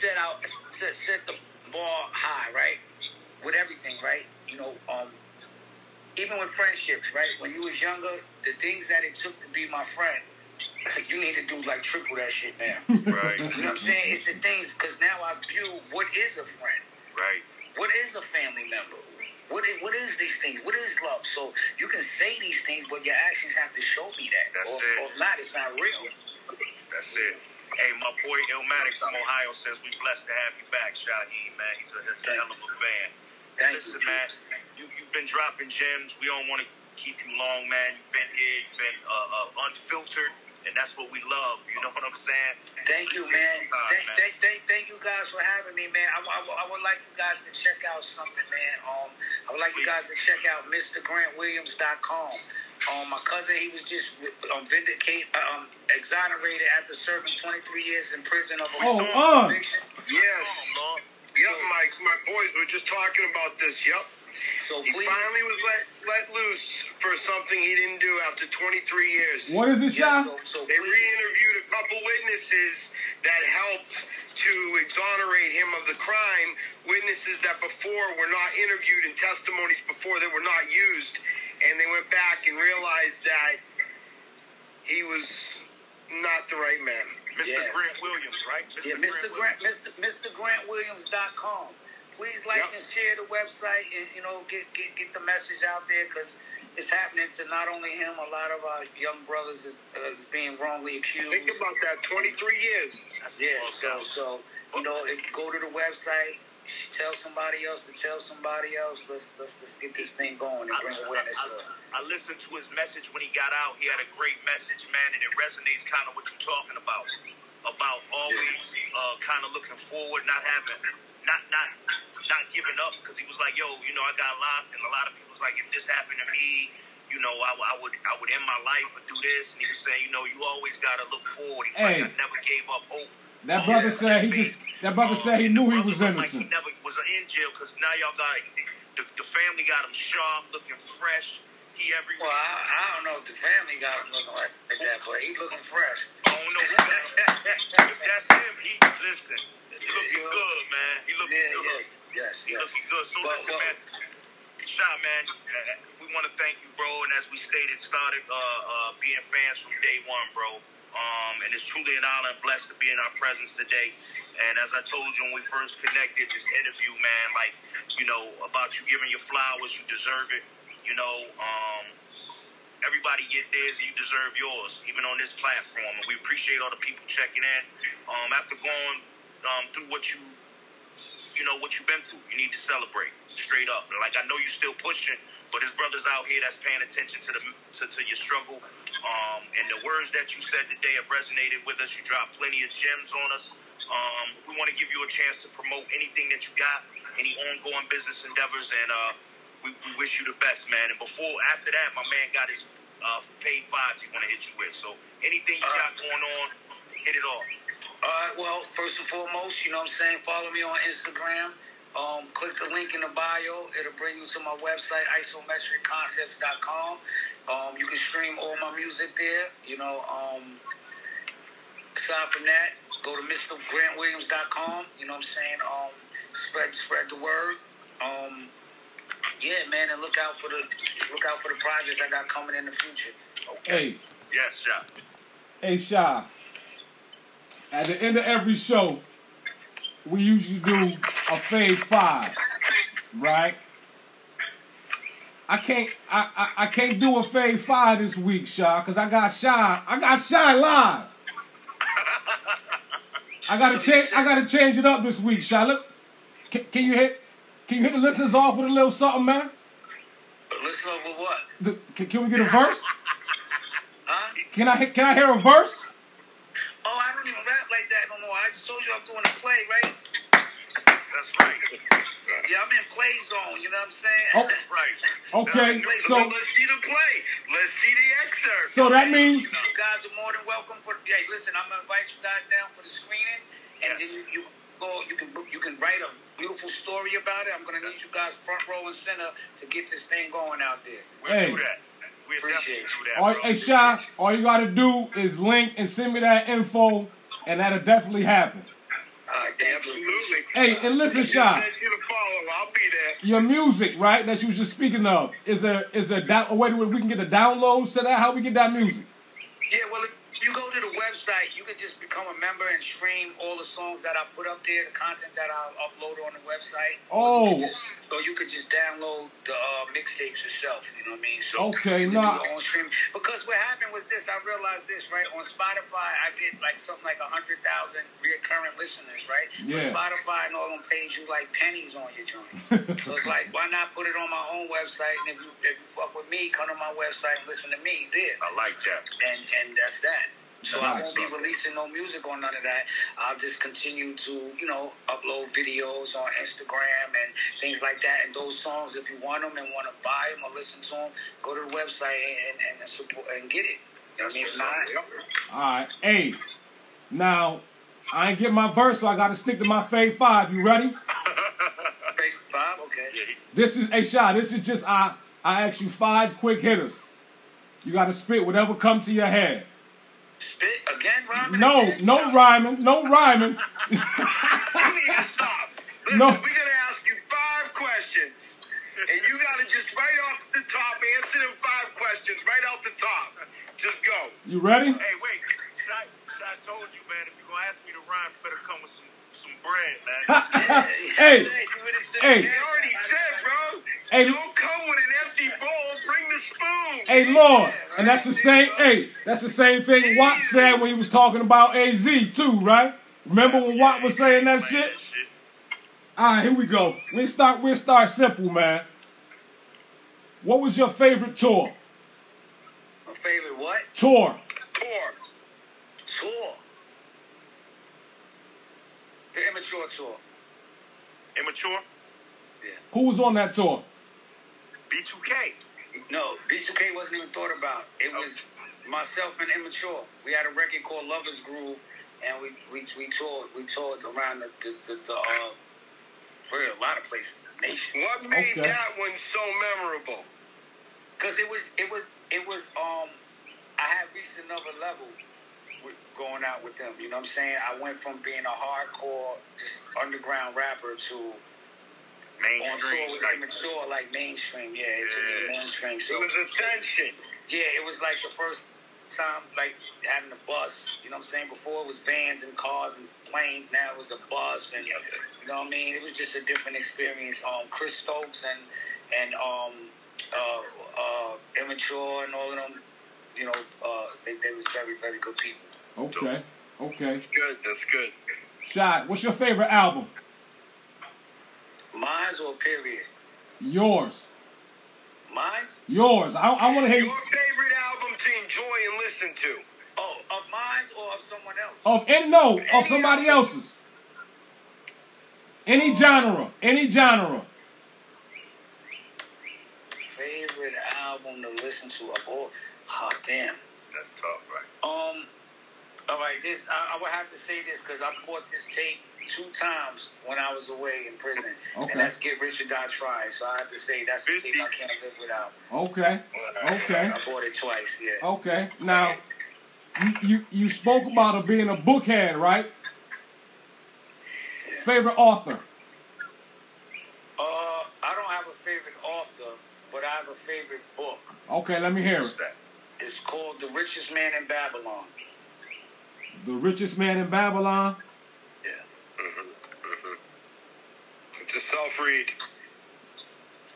set out set, set the ball high, right? With everything, right? You know, um, even with friendships, right? When you was younger, the things that it took to be my friend, you need to do like triple that shit now. Right. You know what I'm saying? It's the things because now I view what is a friend, Right. what is a family member, what is, what is these things, what is love. So you can say these things, but your actions have to show me that. That's or, it. or not, it's not real. That's it. Hey, my boy Illmatic from Ohio says we blessed to have you back, Shyheim, man. He's a, he's a hell of a fan. Thank Listen, you. man, you, you've been dropping gems. We don't want to keep you long, man. You've been here. You've been uh, uh, unfiltered, and that's what we love. You know what I'm saying? Thank you, man. time, Thank, man. thank, thank, thank you guys for having me, man. I, I, I would like you guys to check out something, man. Um, I would like you guys to check out MrGrantWilliams.com. Um, my cousin, he was just um, vindicate, um, exonerated after serving 23 years in prison of a Oh, assault uh. conviction. Yes. Oh, Lord. Yep, my my boys were just talking about this. Yep. So He please, finally was let let loose for something he didn't do after 23 years. What is it, yeah, Shy? so, so They please, re-interviewed a couple witnesses that helped to exonerate him of the crime. Witnesses that before were not interviewed in testimonies before that were not used, and they went back and realized that he was not the right man. Mr. Yeah. Grant Williams, right? yeah, Mr. Grant, Mr. MrGrantWilliams.com. Please like Yep. and share the website, and you know, get get get the message out there because it's happening to not only him, a lot of our young brothers is, uh, is being wrongly accused. Think about that. 23 years. That's Yeah, all so so you know, go to the website, tell somebody else to tell somebody else. Let's let's let's get this thing going and bring awareness to it. I, I listened to his message when he got out. He had a great message, man, and it resonates kind of what you're talking about. About always uh, kind of looking forward, not having, not not not giving up, because he was like, yo, you know, I got locked, and a lot of people was like, if this happened to me, you know, I, I would I would end my life or do this, and he was saying, you know, you always got to look forward. He was Hey. like, I never gave up hope. That brother yeah, said he just. That brother Um, said he knew he was looked Like he innocent. never was in jail because now y'all got the, the family got him sharp, looking fresh. He everywhere. Well, I, I don't know if the family got him looking like that, but he looking fresh. I don't know if that's, if that's him. He listen. He looking good, man. He looking Yeah, good. yes, yes, He yes. looking good. So But- listen, but- man. Shy, man. uh, We want to thank you, bro. And as we stated, started uh, uh, being fans from day one, bro. Um, and it's truly an honor and blessed to be in our presence today. And as I told you when we first connected, this interview, man, like, you know, about you giving your flowers, you deserve it. You know, um, everybody get theirs and you deserve yours, even on this platform. And we appreciate all the people checking in. Um, after going um, through what you, you know, what you've been through, you need to celebrate straight up. Like I know you're still pushing, but there's brothers out here that's paying attention to the to, to your struggle. Um, and the words that you said today have resonated with us. You dropped plenty of gems on us. Um, we want to give you a chance to promote anything that you got, any ongoing business endeavors, and uh, we, we wish you the best, man. And before, after that, my man got his uh, paid fives he want to hit you with. So anything you got going on, hit it off. All right, well, first and foremost, you know what I'm saying? Follow me on Instagram. Um, click the link in the bio. It'll bring you to my website, isometricconcepts.com. Um, you can stream all my music there. You know, um, aside from that, go to MrGrantWilliams.com. You know what I'm saying? Um, spread spread the word. Um, yeah, man, and look out for the look out for the projects I got coming in the future. Hey, Yes, yeah. hey, Shy. At the end of every show, we usually do a fave five, right? I can't, I, I, I can't do a fade five this week, Shy, because I got Shy, I got Shy live. I gotta change, I gotta change it up this week, Shy. Look, can, can you hit, can you hit the listeners off with a little something, man? Listen up with what? The, can, can we get a verse? Huh? Can I, can I hear a verse? Oh, I don't even rap like that no more. I just told you I'm doing a play, right? That's right. Yeah, I'm in play zone. You know what I'm saying? Oh. Right. Okay, That's- so let's see the play. Let's see the excerpt. so that means you guys are more than welcome for. Hey, listen, I'm gonna invite you guys down for the screening, and Yes. then you, you go. You can you can write a beautiful story about it. I'm gonna need you guys front row and center to get this thing going out there. We'll Hey. do that. We'll Appreciate definitely do that. All, hey, Shy, all you gotta do is link and send me that info, and that'll definitely happen. All right, thank you. Absolutely. Hey, and listen, Just Shy. send you. I'll be there. Your music, right? That you was just speaking of. Is there is there down? Wait, wait, we can get the downloads to that. How we get that music? Yeah, well, if you go to the website, you can just become a member and stream all the songs that I put up there, the content that I upload on the website. Oh. Or you, just, you could just download the uh, mixtapes yourself. You know what I mean? So Okay, you can nah. do stream. Because what happened was this. I realized this right on Spotify. I get like something like a hundred thousand recurrent listeners, right? Yeah. But Spotify and all them pays you like pennies on your joint. so it's like, why not put it on my own website? And if you if you fuck with me, come to my website and listen to me there I like that. and and that's that. So I won't be releasing no music on none of that. I'll just continue to, you know, upload videos on Instagram and things like that. And those songs, if you want them and want to buy them or listen to them, go to the website and and, and support and get it. You know what I mean? If not, All right. Hey, now I ain't get my verse, so I got to stick to my fade five. You ready? fake five, okay. This is a shot. This is just I. I ask you five quick hitters. You got to spit whatever come to your head. Spit again, rhyming. No, again? no rhyming, no rhyming. You need to stop. Listen, No. we're gonna ask you five questions, and you gotta just right off the top answer them five questions right off the top. Just go. You ready? Hey, wait. I, Shot told you, man, if you're going to ask me to rhyme, you better come with some, some bread, man. Hey, you hey. They already said, bro. Hey. Don't come with an empty bowl. Bring the spoon. Hey Lord, and that's the same. Hey, that's the same thing Watt said when he was talking about AZ too, right? Remember when Watt was saying that shit? That. All right, here we go. We start. We start simple, man. What was your favorite tour? My favorite what? Tour. Tour. Tour. The immature tour. Immature? Yeah. Who was on that tour? B2K. No, B2K wasn't even thought about. It was myself and Immature. We had a record called Lovers Groove, and we we, we toured we toured around the the, the, the uh, for a lot of places, in the nation. What made Okay. that one so memorable? Because it was it was it was um I had reached another level with going out with them. You know what I'm saying? I went from being a hardcore just underground rapper to on tour Mainstream. with like- Immature like mainstream. Yeah, it took me to Yeah. mainstream. It was ascension. Yeah, it was like the first time, like having a bus. You know what I'm saying? Before it was vans and cars and planes. Now it was a bus, and you know what I mean. It was just a different experience. Um, Chris Stokes and and um, uh, uh, Immature and all of them. You know, uh, they, they was very very good people. Okay. Okay. That's good. That's good. Shot. What's your favorite album? Mine's or period. Yours. Mine's. Yours. I, I want to hear Your favorite album to enjoy and listen to? Oh, of mine's or of someone else. of any no of somebody else's. Any genre. Any genre. Favorite album to listen to of all. Oh damn. That's tough, right? Um, all right, this I, I would have to say this because I bought this tape two times when I was away in prison, Okay. and that's Get Rich or Die Trying. So I have to say that's the tape I can't live without. Okay. Okay. I bought it twice. Yeah. Okay. Now, you, you you spoke about her being a bookhead, right? Favorite author? Uh, I don't have a favorite author, but I have a favorite book. Okay, let me hear What's it. that? It's called The Richest Man in Babylon. The richest man in Babylon. Yeah. It's a self read.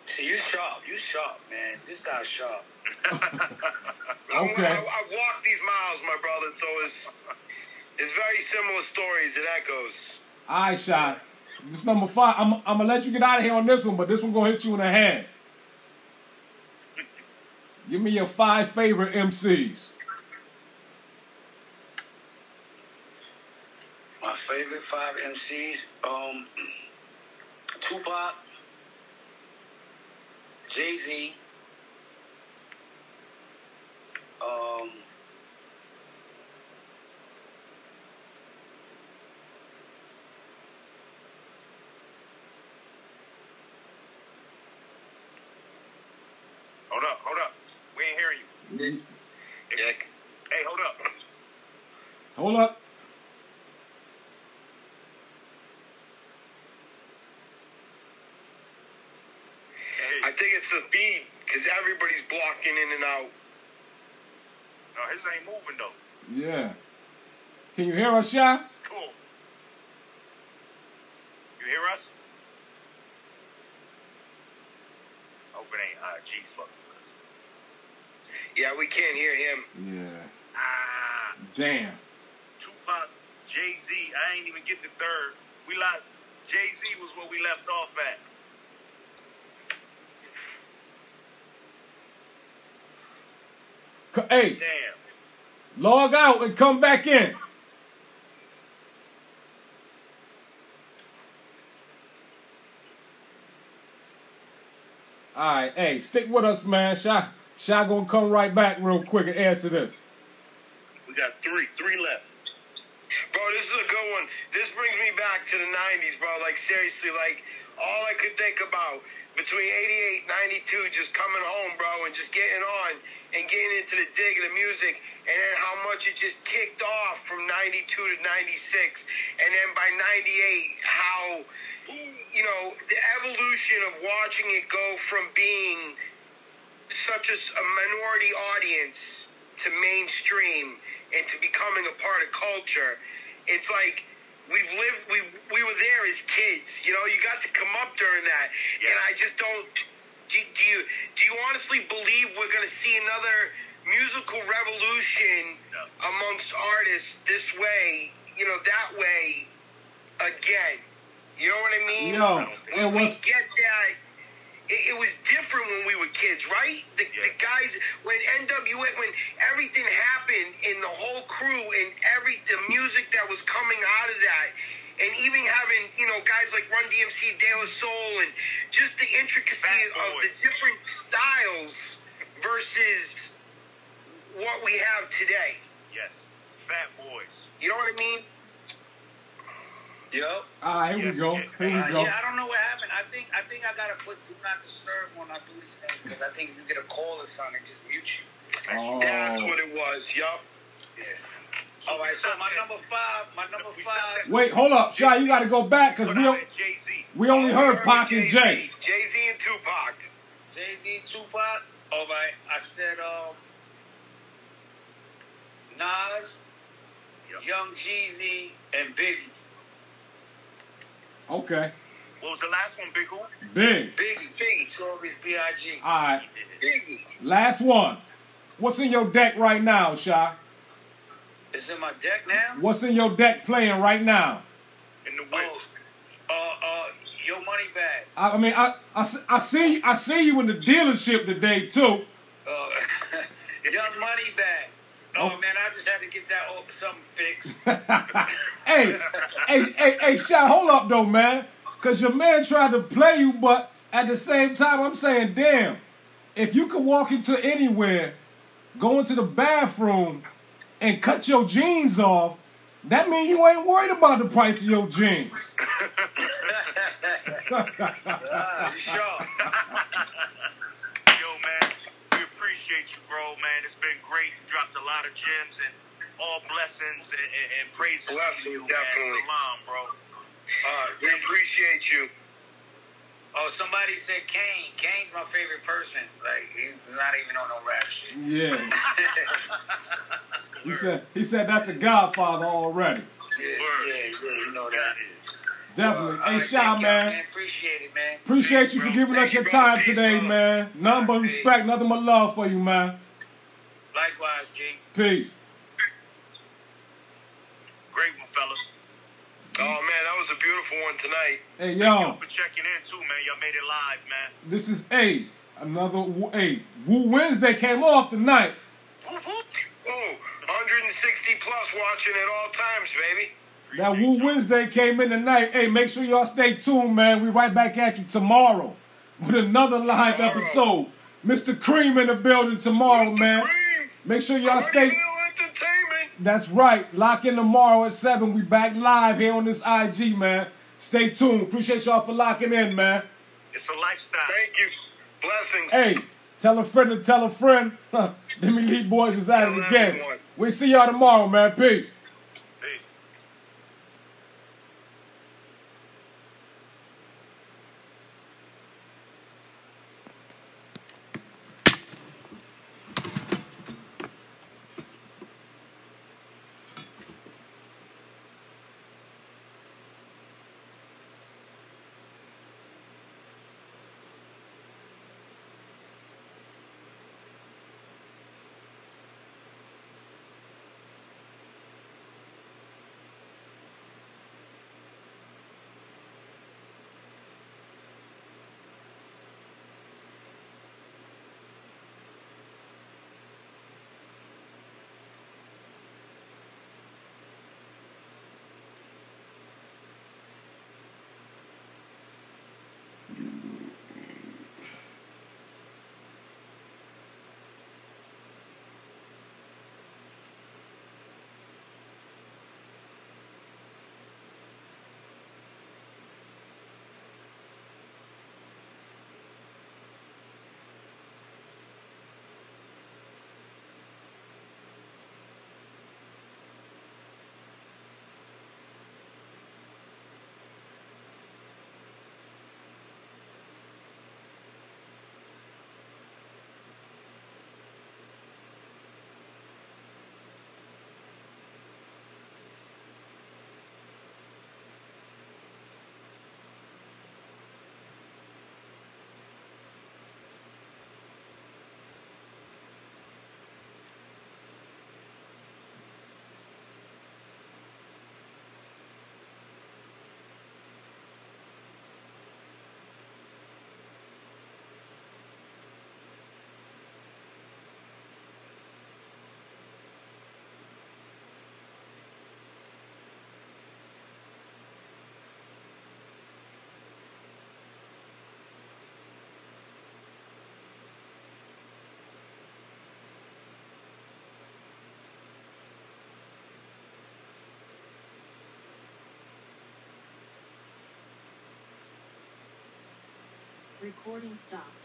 See, you sharp. You sharp, man. This guy's sharp. Okay. I, I walked these miles, my brother, so it's it's very similar stories. It echoes. All right, shot. This number five. I'm, I'm gonna let you get out of here on this one, but this one gonna hit you in the head. Give me your five favorite MCs. My favorite five MCs, um, Tupac, Jay Z, um, Hold up, hold up. We ain't hearing you. Yeah. Hey, hold up. Hold up. I think it's the feed because everybody's blocking in and out. No, his ain't moving though. Yeah. Can you hear us, Shy? Cool. You hear us? Hope it ain't IG fucking us. Yeah, we can't hear him. Yeah. Ah, Damn. Tupac, Jay Z. I ain't even get the third. We like Jay Z was where we left off at. Hey, Damn. log out and come back in. All right, hey, stick with us, man. Shy, Shy gonna come right back real quick and answer this. We got three, three left. Bro, this is a good one. This brings me back to the 90s, bro. Like, seriously, like, all I could think about between 88 92, just coming home, bro, and just getting on and getting into the dig of the music, and then how much it just kicked off from 92 to 96. And then by 98, how, you know, the evolution of watching it go from being such as a minority audience to mainstream and to becoming a part of culture. It's like we've lived, we we were there as kids. You know, you got to come up during that, and I just don't. Do, do you do you honestly believe we're going to see another musical revolution No. amongst artists this way? You know, that way again. You know what I mean? Yo, we, it we was- get that. It, it was different when we were kids, right? The, the guys when NWA when everything happened and the whole crew and every the music that was coming out of that. And even having, you know, guys like Run DMC, De La Soul, and just the intricacy of the different styles versus what we have today. Yes. Fat boys. You know what I mean? Yo. All right, here Yes, we go. Jay. Here Uh, we go. yeah, I don't know what happened. I think I think I gotta put do not disturb when I do these things because I think if you get a call or something, it just mute you. Oh. That's what it was. Yup. Yeah. All right, so my number five, my number five. Wait, hold up, Shy. You got to go back because we don't- Jay Z. we only heard Pac and Jay. Jay Z and Tupac. Jay Z, Tupac. All right, I said um, Nas, Yep. Young Jeezy, and Biggie. Okay, What was the last one, Big Who? big. Biggie, Biggie, Notorious B.I.G. All right, Biggie. last one. What's in your deck right now, Shy? It's in my deck now. What's in your deck playing right now? In the whip. Oh, uh, uh, Your Money Bag. I, I mean, I see I see you in the dealership today too. Uh, Young Money Bag. Oh, Oh. man, I just had to get that oh, something fixed. hey, hey, hey, hey, Shy, hold up though, man. Cause your man tried to play you, but at the same time, I'm saying, damn, if you could walk into anywhere, go into the bathroom, and cut your jeans off, that means you ain't worried about the price of your jeans. You sure? Yo, man, we appreciate you, bro, man. It's been great. You dropped a lot of gems and all blessings and, and, and praises to you, definitely. man. Salam, bro. Uh, We appreciate you. oh, somebody said Kane. Kane's my favorite person. Like, he's not even on no rap shit. Yeah, he said he said that's the Godfather already. Yeah, yeah, yeah, you know that. Definitely. Uh, hey, all right, Shy, thank man. Appreciate it, man. Appreciate you for giving you, us your brother. time Peace, today, brother. man. Nothing but respect, nothing but love for you, man. Likewise, G. Peace. Great one, fellas. Oh man, that was a beautiful one tonight. Hey, Thank yo, you for checking in, too, man. Y'all made it live, man. this is a another a hey Woo Wednesday came off tonight. Whoop, whoop. Ooh, 160 plus watching at all times, baby. That Woo Wednesday came in tonight. Hey, make sure y'all stay tuned, man. We right back at you tomorrow with another live Tomorrow. episode. Mr. Cream in the building tomorrow, man. Cream, Make sure y'all stay. That's right. Lock in tomorrow at 7. We back live here on this IG, man. Stay tuned. Appreciate y'all for locking in, man. It's a lifestyle. Thank you. Blessings. Hey, tell a friend to tell a friend. Let me elite boys is at it again. We see y'all tomorrow, man. Peace. Recording stopped.